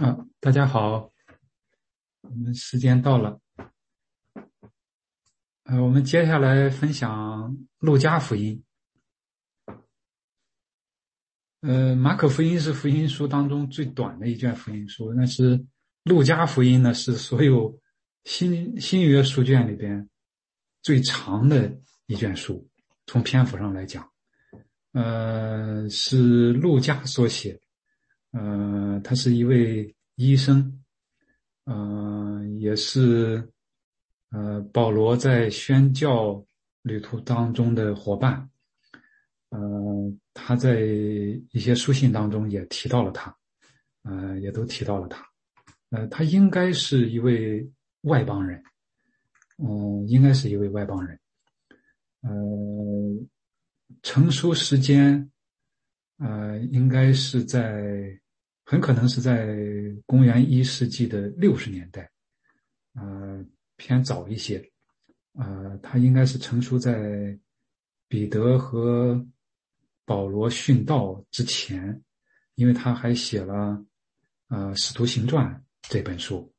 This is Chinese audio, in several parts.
啊，大家好，我们时间到了，呃，我们接下来分享《路加福音》。呃，《马可福音》是福音书当中最短的一卷福音书，但是《路加福音》呢是所有新新约书卷里边最长的一卷书，从篇幅上来讲，呃，是路加所写。呃，他是一位医生，呃，也是呃保罗在宣教旅途当中的伙伴，呃，他在一些书信当中也提到了他，呃，也都提到了他，呃，他应该是一位外邦人，嗯，应该是一位外邦人，呃，成书时间，呃，应该是在。很可能是在公元一世纪的六十年代，呃，偏早一些，呃，他应该是成书在彼得和保罗殉道之前，因为他还写了呃《使徒行传》这本书，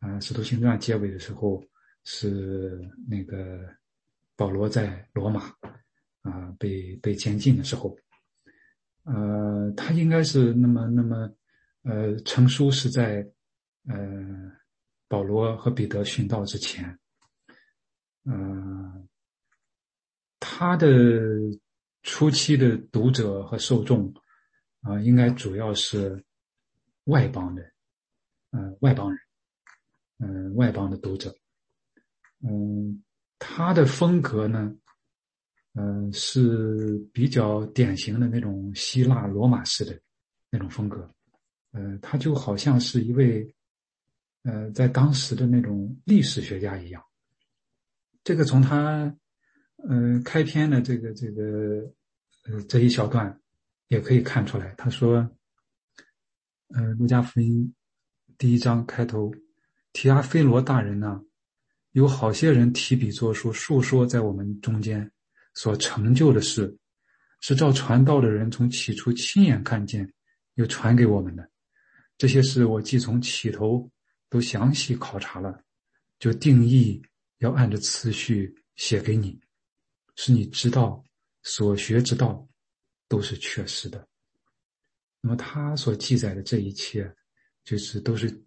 啊，《使徒行传》结尾的时候是那个保罗在罗马啊被被监禁的时候。呃，他应该是那么那么，呃，成书是在，呃，保罗和彼得殉道之前，呃，他的初期的读者和受众，啊，应该主要是外邦的，呃，外邦人，嗯，外邦的读者，嗯，他的风格呢？嗯，是比较典型的那种希腊罗马式的那种风格，呃，他就好像是一位，呃，在当时的那种历史学家一样。这个从他，呃，开篇的这个这个，呃，这一小段也可以看出来。他说，呃，《路加福音》第一章开头，提阿非罗大人呢，有好些人提笔作书，述说在我们中间。所成就的事，是照传道的人从起初亲眼看见，又传给我们的。这些事我既从起头都详细考察了，就定义要按着次序写给你，使你知道所学之道都是确实的。那么他所记载的这一切，就是都是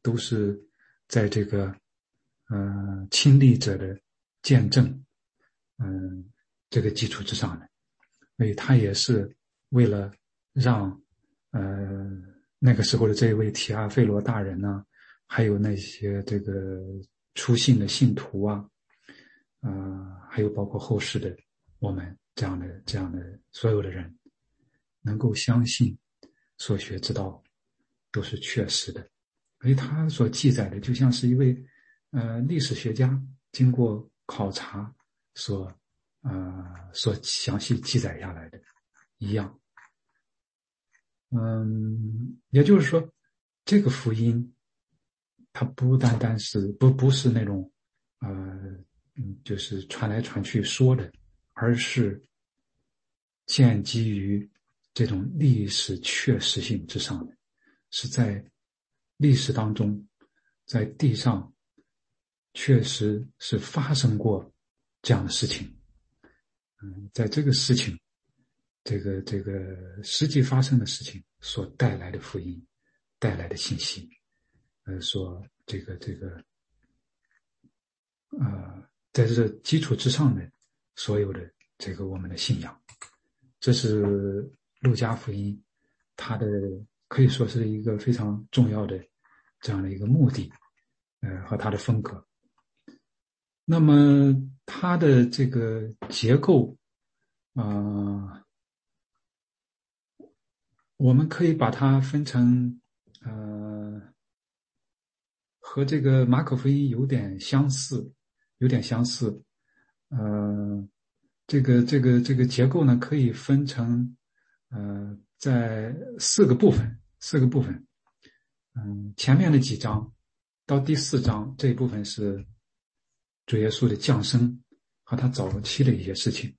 都是在这个呃亲历者的见证，嗯。这个基础之上的，所以他也是为了让，呃，那个时候的这一位提阿费罗大人呢，还有那些这个出信的信徒啊，呃，还有包括后世的我们这样的这样的所有的人，能够相信所学之道都是确实的，所以他所记载的就像是一位呃历史学家经过考察所。呃，所详细记载下来的，一样。嗯，也就是说，这个福音，它不单单是不不是那种，呃，嗯，就是传来传去说的，而是建基于这种历史确实性之上的，是在历史当中，在地上，确实是发生过这样的事情。嗯，在这个事情，这个这个实际发生的事情所带来的福音，带来的信息，呃，说这个这个，呃，在这基础之上的所有的这个我们的信仰，这是路加福音，它的可以说是一个非常重要的这样的一个目的，呃，和它的风格。那么它的这个结构，啊，我们可以把它分成，呃，和这个马可福音有点相似，有点相似，呃，这个这个这个结构呢，可以分成，呃，在四个部分，四个部分，嗯，前面的几章到第四章这一部分是。主耶稣的降生和他早期的一些事情，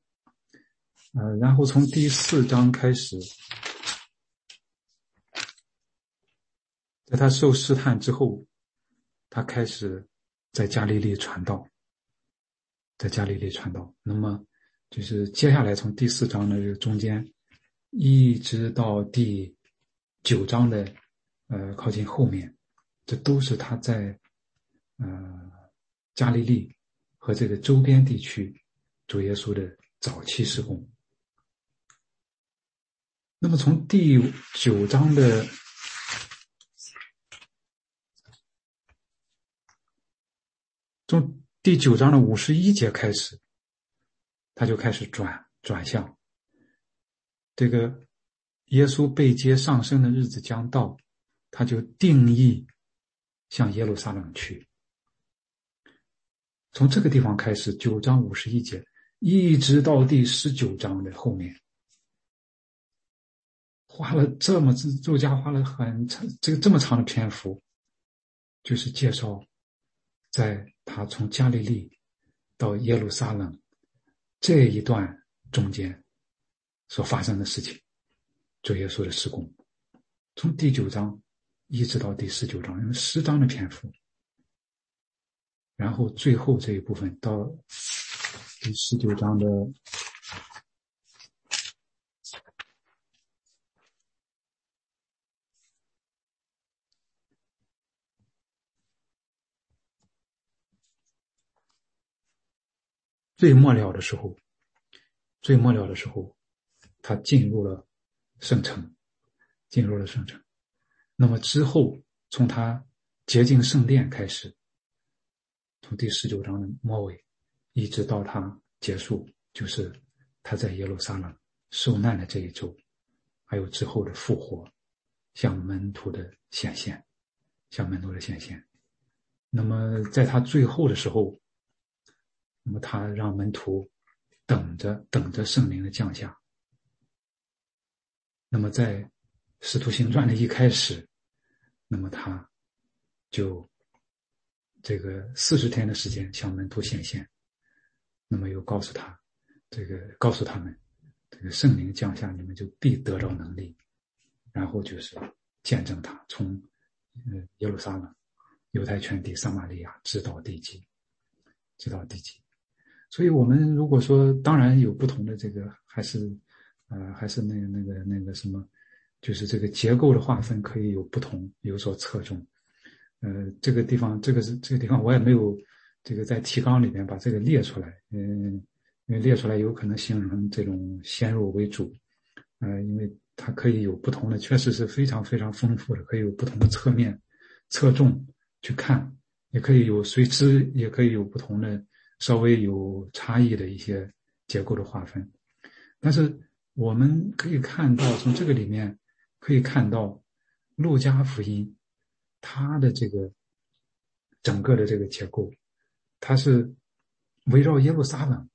呃，然后从第四章开始，在他受试探之后，他开始在加利利传道，在加利利传道。那么，就是接下来从第四章的这个中间，一直到第九章的呃靠近后面，这都是他在呃加利利和这个周边地区主耶稣的早期施工。那么从第九章的。从第九章的五十一节开始，他就开始转转向。这个耶稣被接上升的日子将到，他就定义向耶路撒冷去。从这个地方开始，九章五十一节一直到第十九章的后面，花了这么作家花了很长这个这么长的篇幅，就是介绍在。他从加利利到耶路撒冷这一段中间所发生的事情，主耶稣的施工，从第九章一直到第十九章，用十章的篇幅，然后最后这一部分到第十九章的。最末了的时候，最末了的时候，他进入了圣城，进入了圣城。那么之后，从他洁净圣殿开始，从第十九章的末尾，一直到他结束，就是他在耶路撒冷受难的这一周，还有之后的复活，向门徒的显现，向门徒的显现。那么在他最后的时候。那么他让门徒等着，等着圣灵的降下。那么在使徒行传的一开始，那么他就这个四十天的时间向门徒显现，那么又告诉他，这个告诉他们，这个圣灵降下，你们就必得到能力，然后就是见证他从耶路撒冷、犹太全地、撒玛利亚直到地极，直到地极。所以，我们如果说，当然有不同的这个，还是，呃，还是那个、那个、那个什么，就是这个结构的划分可以有不同，有所侧重。呃，这个地方，这个是这个地方，我也没有这个在提纲里面把这个列出来，嗯，因为列出来有可能形成这种先入为主，呃，因为它可以有不同的，确实是非常非常丰富的，可以有不同的侧面、侧重去看，也可以有随之，也可以有不同的。稍微有差异的一些结构的划分，但是我们可以看到，从这个里面可以看到，《路加福音》它的这个整个的这个结构，它是围绕耶路撒冷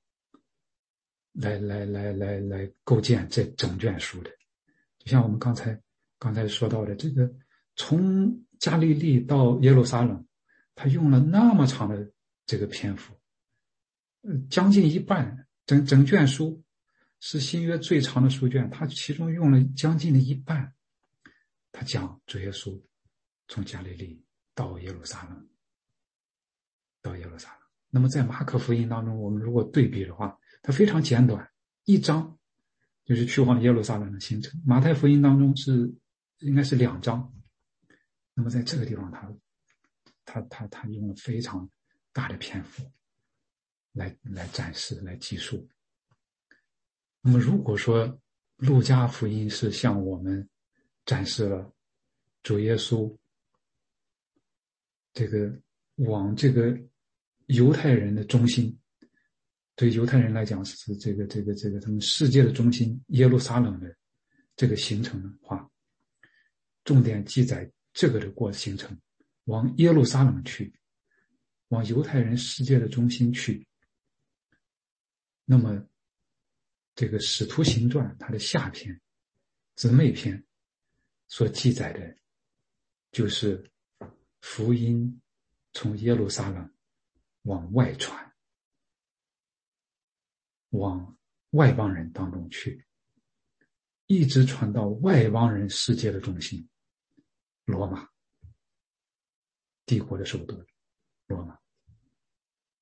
来来来来来构建这整卷书的。就像我们刚才刚才说到的，这个从加利利到耶路撒冷，他用了那么长的这个篇幅。将近一半，整整卷书是新约最长的书卷，它其中用了将近的一半，他讲主耶稣从加利利到耶路撒冷，到耶路撒冷。那么在马可福音当中，我们如果对比的话，它非常简短，一章就是去往耶路撒冷的行程。马太福音当中是应该是两章，那么在这个地方，他他他他用了非常大的篇幅。来来展示，来记述。那么，如果说路加福音是向我们展示了主耶稣这个往这个犹太人的中心，对犹太人来讲是这个这个这个他们世界的中心耶路撒冷的这个行程的话，重点记载这个的过行程，往耶路撒冷去，往犹太人世界的中心去。那么，这个《使徒行传》它的下篇、姊妹篇所记载的，就是福音从耶路撒冷往外传，往外邦人当中去，一直传到外邦人世界的中心——罗马。帝国的首都罗马。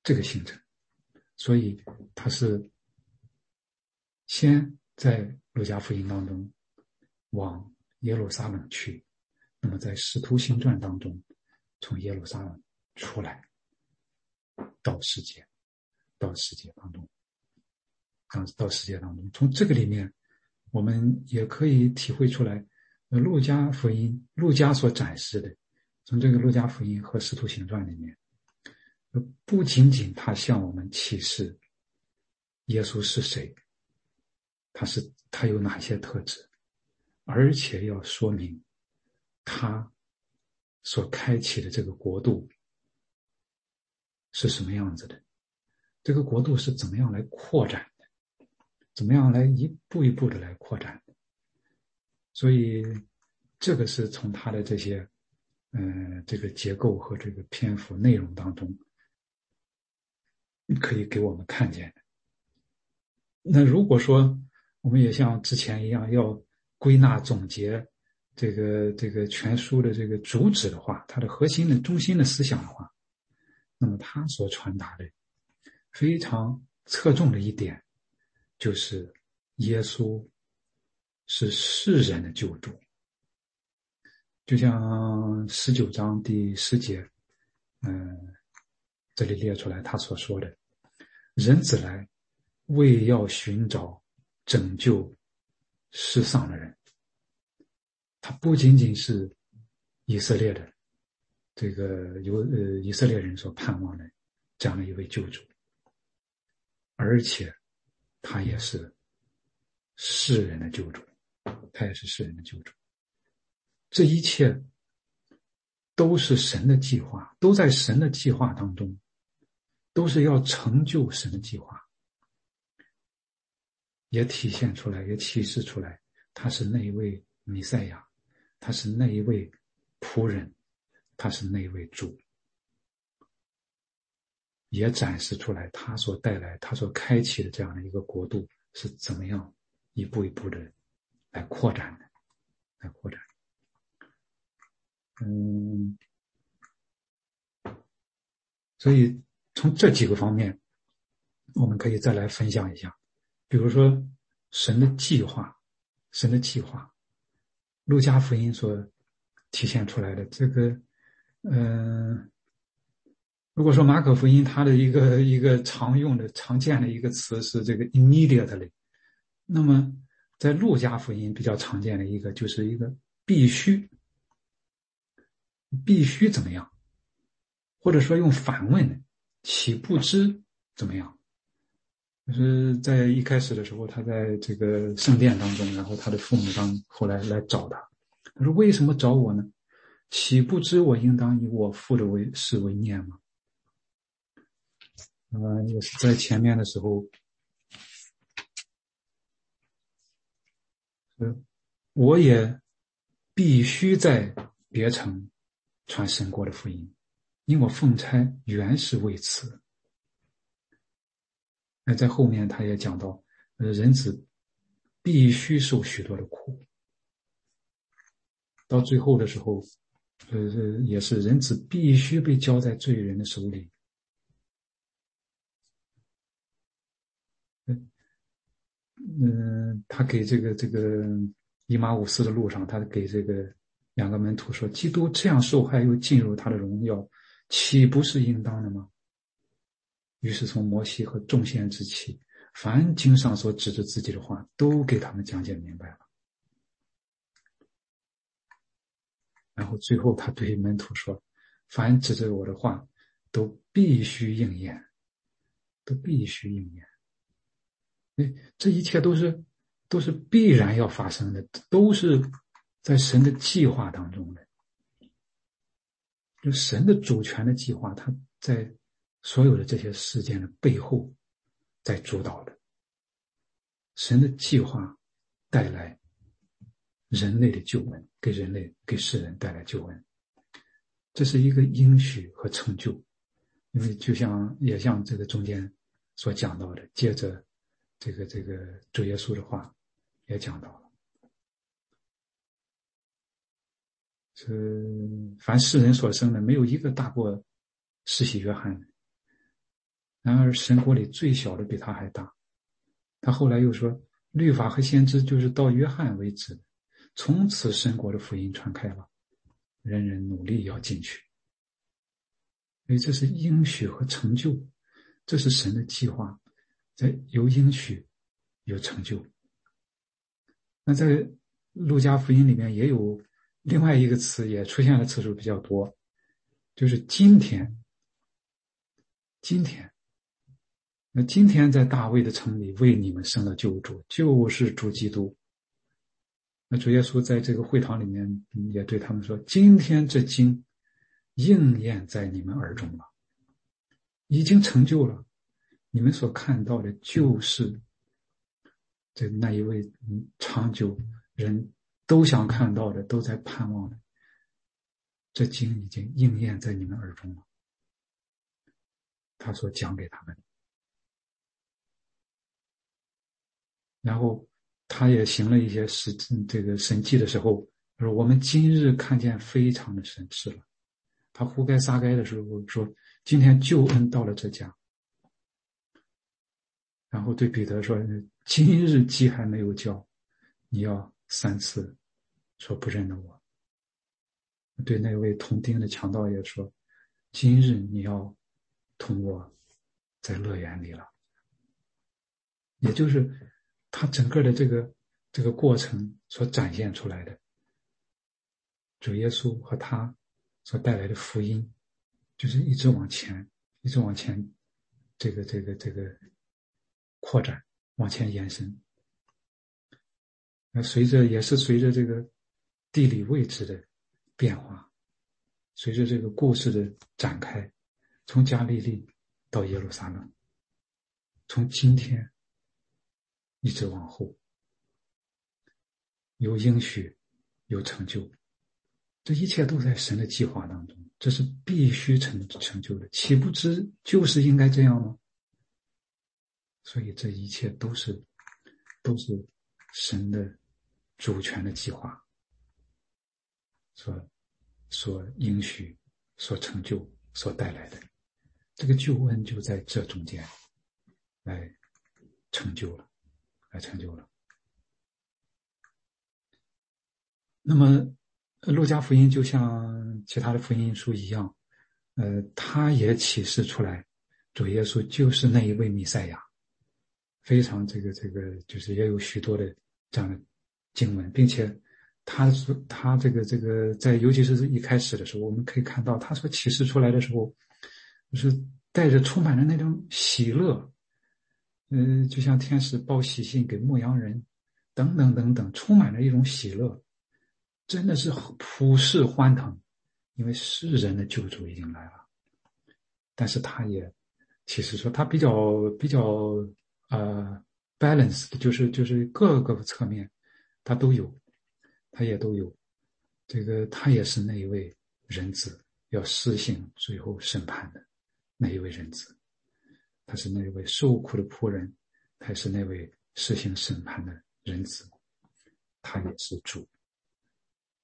这个行程，所以他是先在路加福音当中往耶路撒冷去，那么在使徒行传当中从耶路撒冷出来到世界，到世界当中，到到世界当中，从这个里面我们也可以体会出来，呃，路加福音路加所展示的，从这个路加福音和使徒行传里面。不仅仅他向我们启示耶稣是谁，他是他有哪些特质，而且要说明他所开启的这个国度是什么样子的，这个国度是怎么样来扩展的，怎么样来一步一步的来扩展。所以，这个是从他的这些，嗯，这个结构和这个篇幅内容当中。可以给我们看见的。那如果说我们也像之前一样要归纳总结这个这个全书的这个主旨的话，它的核心的中心的思想的话，那么他所传达的非常侧重的一点，就是耶稣是世人的救主。就像十九章第十节，嗯。这里列出来他所说的：“人子来，为要寻找拯救世上的人。他不仅仅是以色列的这个由呃以色列人所盼望的这样的一位救主，而且他也是世人的救主，他也是世人的救主。这一切都是神的计划，都在神的计划当中。”都是要成就神的计划，也体现出来，也启示出来，他是那一位弥赛亚，他是那一位仆人，他是那一位主，也展示出来他所带来、他所开启的这样的一个国度是怎么样一步一步的来扩展的，来扩展。嗯，所以。从这几个方面，我们可以再来分享一下，比如说神的计划，神的计划，路加福音所体现出来的这个，嗯，如果说马可福音它的一个 一个常用的常见的一个词是这个 immediately，那么在路加福音比较常见的一个就是一个必须，必须怎么样，或者说用反问。岂不知怎么样？就是在一开始的时候，他在这个圣殿当中，然后他的父母当后来来找他，他说：“为什么找我呢？岂不知我应当以我父的为事为念吗？”啊，也是在前面的时候，嗯，我也必须在别城传神国的福音。因我奉差原是为此。那在后面他也讲到，呃，人子必须受许多的苦。到最后的时候，呃，也是人子必须被交在罪人的手里。嗯，他给这个这个伊马五斯的路上，他给这个两个门徒说：“基督这样受害，又进入他的荣耀。”岂不是应当的吗？于是从摩西和众先之起，凡经上所指着自己的话，都给他们讲解明白了。然后最后他对门徒说：“凡指着我的话，都必须应验，都必须应验。哎，这一切都是都是必然要发生的，都是在神的计划当中的。”就神的主权的计划，他在所有的这些事件的背后，在主导的。神的计划带来人类的救恩，给人类、给世人带来救恩，这是一个应许和成就。因为就像也像这个中间所讲到的，接着这个这个主耶稣的话也讲到了。是凡世人所生的，没有一个大过世袭约翰的。然而神国里最小的比他还大。他后来又说，律法和先知就是到约翰为止，从此神国的福音传开了，人人努力要进去。所以这是应许和成就，这是神的计划，在有应许，有成就。那在路加福音里面也有另外一个词，也出现的次数比较多，就是今天。今天，那今天在大卫的城里为你们生了救主，就是主基督。那主耶稣在这个会堂里面也对他们说：“今天这经。”应验在你们耳中了，已经成就了。你们所看到的，就是这那一位长久人都想看到的，都在盼望的。这经已经应验在你们耳中了。他所讲给他们，然后他也行了一些神这个神迹的时候，他说：“我们今日看见非常的神事了。”他胡该撒该的时候说：“今天救恩到了这家。”然后对彼得说：“今日鸡还没有叫，你要三次说不认得我。”对那位同丁的强盗也说：“今日你要同我在乐园里了。”也就是他整个的这个这个过程所展现出来的，主耶稣和他。所带来的福音，就是一直往前，一直往前，这个这个这个扩展，往前延伸。那随着也是随着这个地理位置的变化，随着这个故事的展开，从加利利到耶路撒冷，从今天一直往后，有应许，有成就。这一切都在神的计划当中，这是必须成成就的，岂不知就是应该这样吗？所以这一切都是都是神的主权的计划所所应许、所成就、所带来的这个救恩，就在这中间来成就了，来成就了。那么。路加福音就像其他的福音书一样，呃，他也启示出来，主耶稣就是那一位弥赛亚，非常这个这个，就是也有许多的这样的经文，并且他说他这个这个在尤其是一开始的时候，我们可以看到他所启示出来的时候，就是带着充满了那种喜乐，嗯，就像天使报喜信给牧羊人，等等等等，充满了一种喜乐。真的是普世欢腾，因为世人的救主已经来了。但是他也，其实说他比较比较呃 balanced，就是就是各个侧面他都有，他也都有。这个他也是那一位人子，要施行最后审判的那一位人子。他是那位受苦的仆人，他是那位施行审判的人子，他也是主。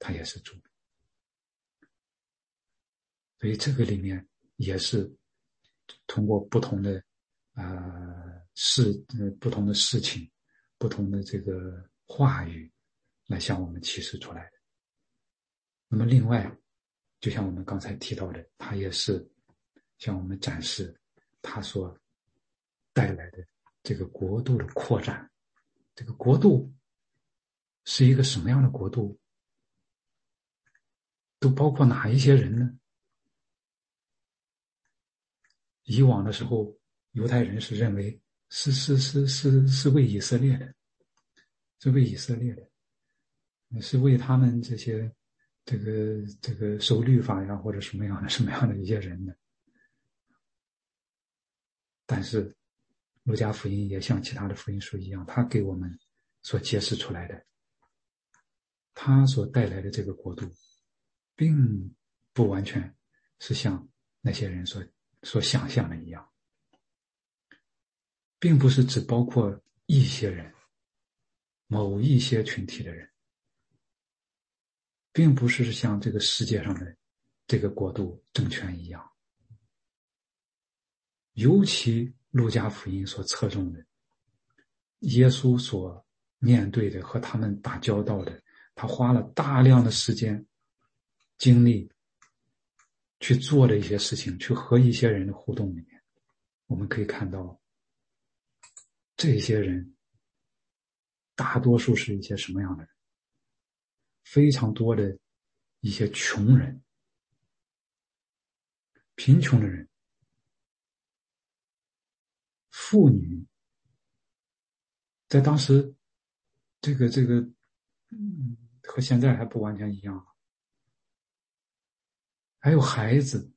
他也是主，所以这个里面也是通过不同的呃事呃不同的事情，不同的这个话语来向我们启示出来的。那么另外，就像我们刚才提到的，他也是向我们展示他所带来的这个国度的扩展。这个国度是一个什么样的国度？都包括哪一些人呢？以往的时候，犹太人是认为是是是是是为以色列的，是为以色列的，是为他们这些这个这个守律法呀或者什么样的什么样的一些人的。但是，路加福音也像其他的福音书一样，他给我们所揭示出来的，他所带来的这个国度。并不完全是像那些人所所想象的一样，并不是只包括一些人、某一些群体的人，并不是像这个世界上的这个国度政权一样。尤其路加福音所侧重的，耶稣所面对的和他们打交道的，他花了大量的时间、精力去做的一些事情，去和一些人的互动里面，我们可以看到，这些人大多数是一些什么样的人？非常多的一些穷人、贫穷的人。妇女在当时，这个这个，嗯，和现在还不完全一样。还有孩子，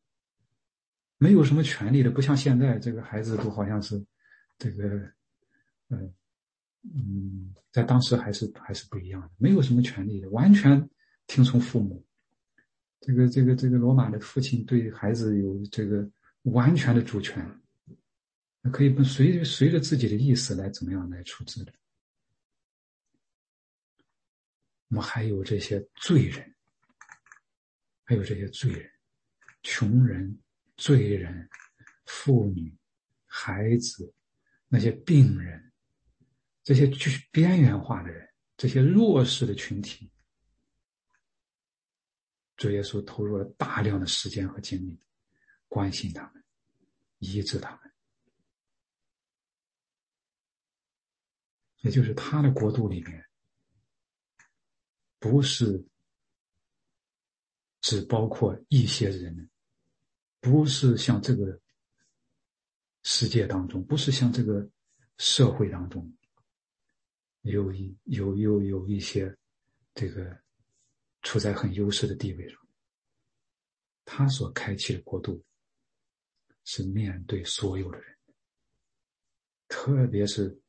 没有什么权利的，不像现在，这个孩子都好像是，这个，嗯嗯，在当时还是还是不一样的，没有什么权利的，完全听从父母。这个这个这个罗马的父亲对孩子有这个完全的主权。可以不随随着自己的意思来怎么样来处置的。我们还有这些罪人，还有这些罪人，穷人、罪人、妇女、孩子，那些病人，这些就是边缘化的人，这些弱势的群体，主耶稣投入了大量的时间和精力，关心他们，医治他们。也就是他的国度里面，不是只包括一些人，不是像这个世界当中，不是像这个社会当中，有一有有有一些这个处在很优势的地位上，他所开启的国度是面对所有的人，特别是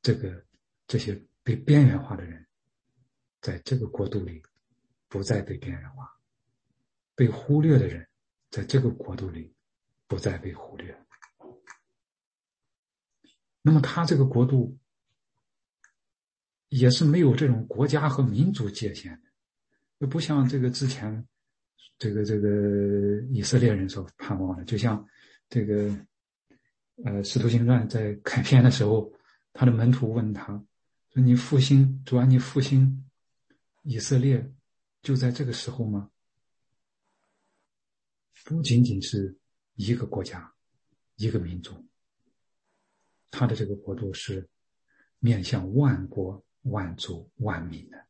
这个。这些被边缘化的人，在这个国度里不再被边缘化；被忽略的人，在这个国度里不再被忽略。那么，他这个国度也是没有这种国家和民族界限的，又不像这个之前这个这个以色列人所盼望的。就像这个呃《使徒行传》在开篇的时候，他的门徒问他。说你复兴，主啊，你复兴以色列，就在这个时候吗？不仅仅是一个国家，一个民族，他的这个国度是面向万国、万族、万民的。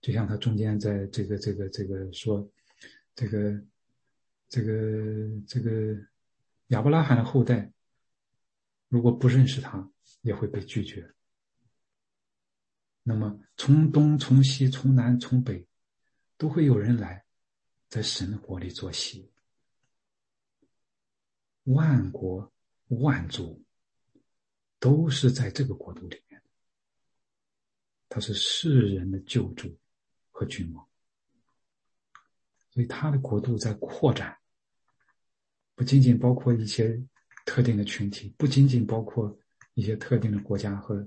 就像他中间在这个、这个、这个说，这个、这个、这个亚伯拉罕的后代，如果不认识他。也会被拒绝。那么，从东、从西、从南、从北，都会有人来，在神国里做戏。万国万族都是在这个国度里面，他是世人的救主和君王，所以他的国度在扩展，不仅仅包括一些特定的群体，不仅仅包括。一些特定的国家和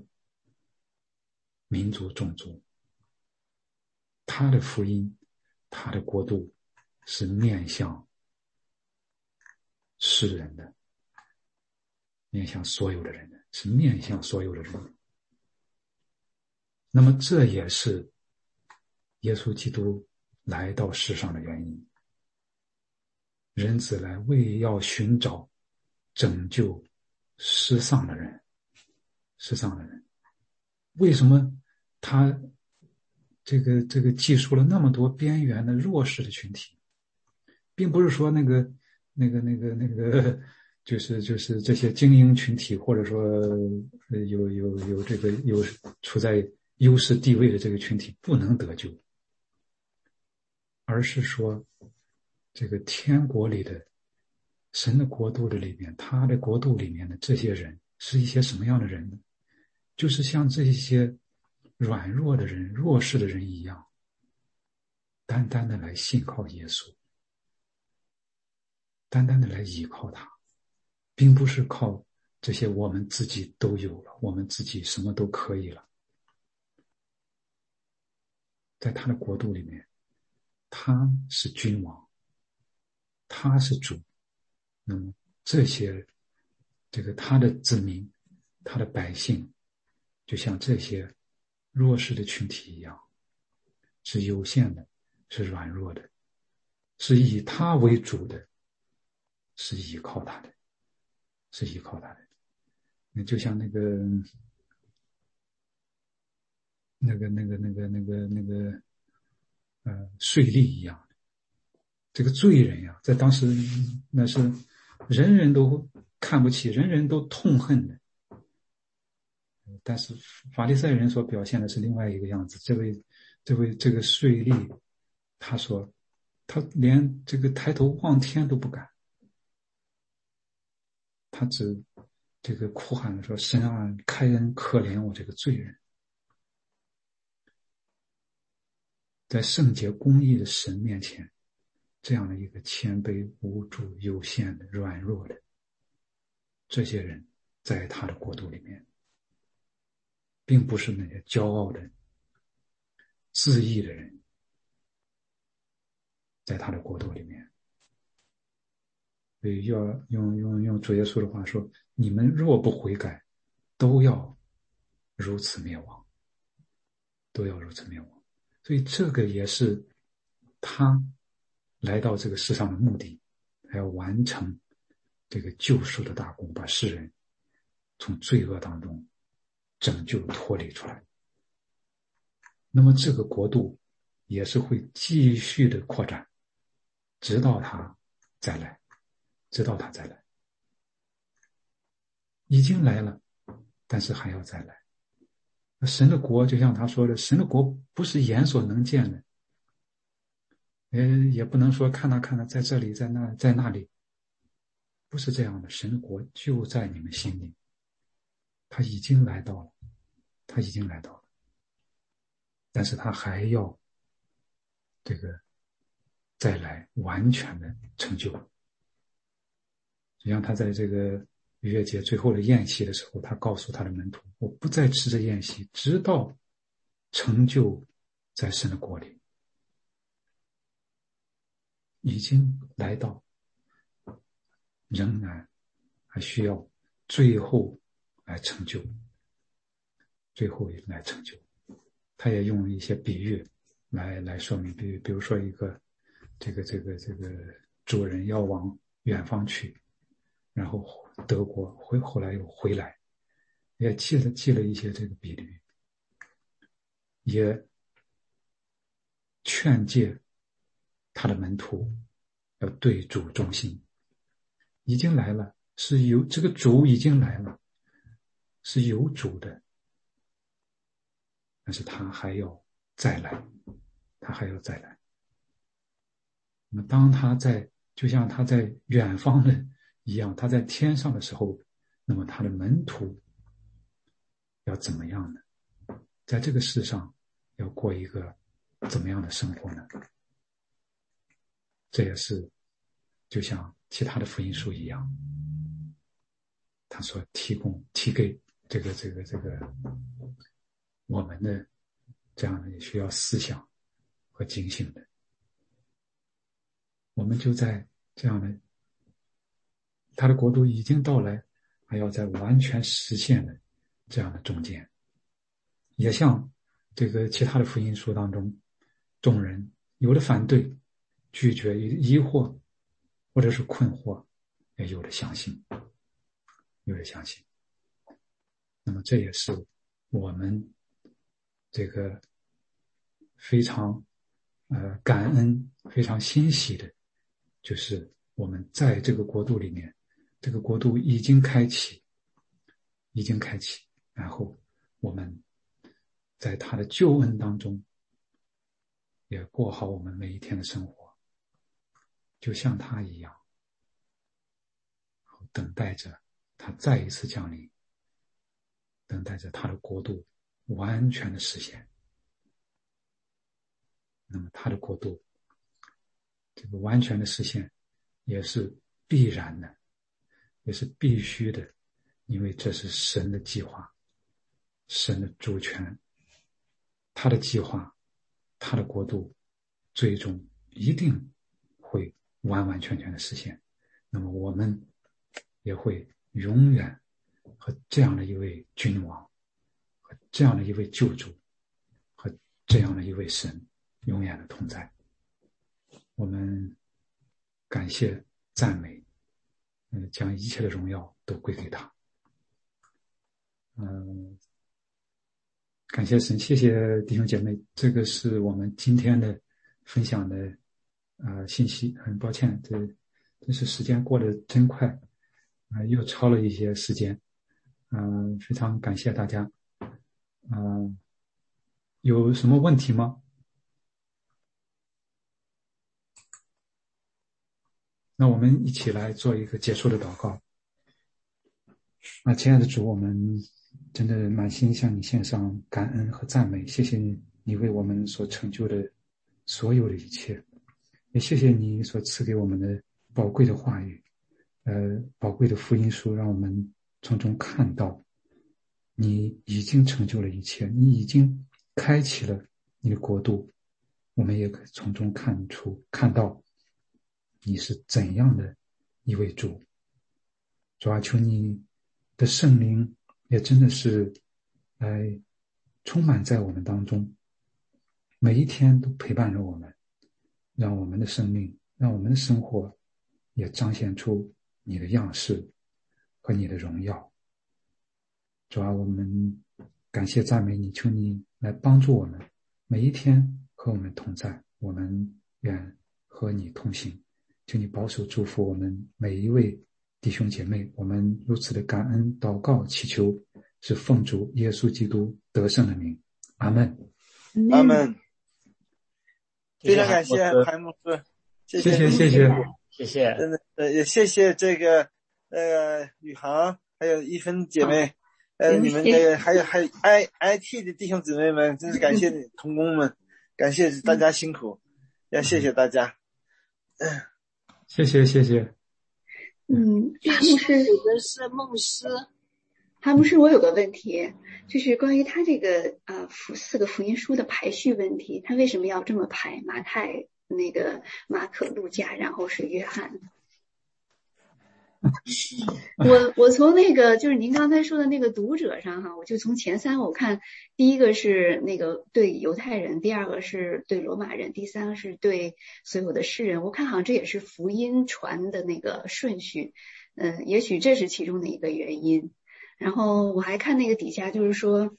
民族种族，他的福音，他的国度是面向世人的，面向所有的人的，是面向所有的人。那么，这也是耶稣基督来到世上的原因。人子来为要寻找拯救失丧的人。世上的人，为什么他这个这个记述了那么多边缘的弱势的群体，并不是说那个那个那个那个就是就是这些精英群体，或者说有有有这个有处在优势地位的这个群体不能得救，而是说这个天国里的神的国度的里面，他的国度里面的这些人是一些什么样的人呢？就是像这些软弱的人、弱势的人一样，单单的来信靠耶稣，单单的来依靠他，并不是靠这些我们自己都有了，我们自己什么都可以了。在他的国度里面，他是君王，他是主。那么这些，这个他的子民，他的百姓，就像这些弱势的群体一样，是有限的，是软弱的，是以他为主的，是依靠他的，是依靠他的。那就像那个。那个、那个、那个、那个、那个，呃，税吏一样，这个罪人呀，在当时那是人人都看不起、人人都痛恨的。但是法利赛人所表现的是另外一个样子。这位、这位、这个税吏，他说，他连这个抬头望天都不敢，他只这个哭喊着说：“神啊，开恩可怜我这个罪人。”在圣洁公义的神面前，这样的一个谦卑、无助、有限的、软弱的这些人，在他的国度里面，并不是那些骄傲的、自义的人，在他的国度里面。所以要用用用主耶稣的话说：“你们若不悔改，都要如此灭亡，都要如此灭亡。”所以这个也是他来到这个世上的目的，还要完成这个救赎的大功，把世人从罪恶当中拯救脱离出来。那么这个国度也是会继续的扩展，直到他再来，直到他再来，已经来了，但是还要再来。神的国就像他说的，神的国不是眼所能见的，呃，也不能说看他看他在这里，在那，在那里，不是这样的。神的国就在你们心里，他已经来到了，他已经来到了，但是他还要这个再来完全的成就，就像他在这个。逾越节最后的宴席的时候，他告诉他的门徒：“我不再吃这宴席，直到成就在神的国里。已经来到，仍然还需要最后来成就，最后来成就。”他也用一些比喻来来说明，比比如说一个这个这个这个主人要往远方去，然后。德国回后来又回来，也记了记了一些这个比率，也劝诫他的门徒要对主忠心。已经来了，是有这个主已经来了，是有主的，但是他还要再来，他还要再来。那么当他在，就像他在远方的。一样，他在天上的时候，那么他的门徒要怎么样呢？在这个世上要过一个怎么样的生活呢？这也是就像其他的福音书一样，他所提供、提给这个、这个、这个我们的这样的需要思想和警醒的，我们就在这样的。他的国度已经到来，还要在完全实现的这样的中间，也像这个其他的福音书当中，众人有的反对、拒绝、疑惑，或者是困惑，也有的相信，有的相信。这也是我们这个非常呃感恩、非常欣喜的，就是我们在这个国度里面。这个国度已经开启，已经开启。然后我们在他的救恩当中，也过好我们每一天的生活，就像他一样，等待着他再一次降临，等待着他的国度完全的实现。那么他的国度这个完全的实现，也是必然的。也是必须的，因为这是神的计划，神的主权，他的计划他的国度最终一定会完完全全的实现。那么我们也会永远和这样的一位君王，和这样的一位救主，和这样的一位神永远的同在。我们感谢赞美，嗯，将一切的荣耀都归给他。嗯，感谢神，谢谢弟兄姐妹，这个是我们今天的分享的啊信息。很抱歉，这真是时间过得真快啊，又超了一些时间。嗯，非常感谢大家。嗯，有什么问题吗？那我们一起来做一个结束的祷告。啊，亲爱的主，我们真的满心向你献上感恩和赞美，谢谢你，你为我们所成就的所有的一切，也谢谢你所赐给我们的宝贵的话语，呃，宝贵的福音书，让我们从中看到你已经成就了一切，你已经开启了你的国度，我们也可以从中看出看到。你是怎样的一位主？主啊，求你的圣灵也真的是来充满在我们当中，每一天都陪伴着我们，让我们的生命，让我们的生活也彰显出你的样式和你的荣耀。主啊，我们感谢赞美你，求你来帮助我们，每一天和我们同在，我们愿和你同行。求你保守祝福我们每一位弟兄姐妹，我们如此的感恩祷告祈求，是奉主耶稣基督得胜的名，阿门，阿门。非常感谢韩牧师，谢谢谢谢。谢谢，真的呃也谢谢这个呃宇航还有一芬姐妹，呃你们的还有还有 I I T 的弟兄姊妹们，真是感谢 同工们，感谢大家辛苦，要谢谢大家。谢谢谢谢，嗯，牧师有的是牧师，他牧师，我有个问题，就是关于他这个呃福四个福音书的排序问题，他为什么要这么排？马太、那个马可、路加，然后是约翰。我我从那个就是您刚才说的那个读者上哈，我就从前三我看，第一个是那个对犹太人，第二个是对罗马人，第三个是对所有的世人。我看好像这也是福音传的那个顺序，嗯，也许这是其中的一个原因。然后我还看那个底下就是说。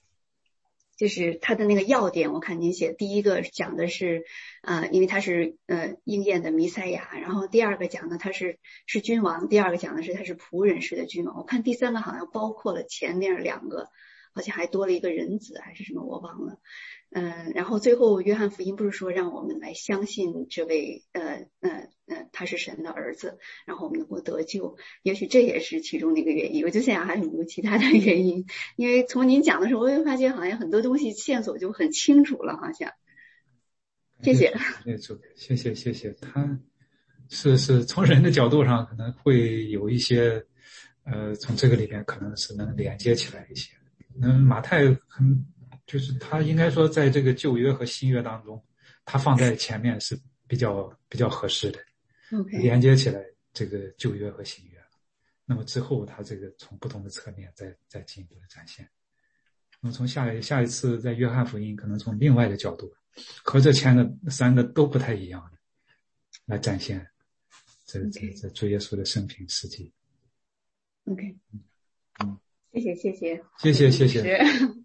就是他的那个要点，我看您写第一个讲的是，呃，因为他是呃应验的弥赛亚，然后第二个讲的他是是君王，第二个讲的是他是仆人式的君王。我看第三个好像包括了前面两个，好像还多了一个人子还是什么，我忘了。嗯，然后最后约翰福音不是说让我们来相信这位呃呃他是神的儿子，然后我们能够得救，也许这也是其中的一个原因。我就想还有没有其他的原因？因为从您讲的时候，我会发现好像很多东西线索就很清楚了，好像。谢谢。谢谢谢谢，他是是从人的角度上可能会有一些呃，从这个里边可能是能连接起来一些。嗯，马太很。就是他应该说，在这个旧约和新约当中，他放在前面是比较比较合适的，连接起来这个旧约和新约。那么之后，他这个从不同的侧面再再进一步的展现。那么从下一下一次在约翰福音，可能从另外的角度，和这前的三个都不太一样的来展现这这这主耶稣的生平事迹。OK，嗯。谢谢谢谢 谢谢谢谢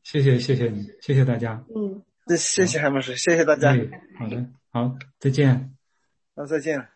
谢谢谢谢你谢谢大家 嗯，谢谢韩老师谢谢大家好的好再见那再见。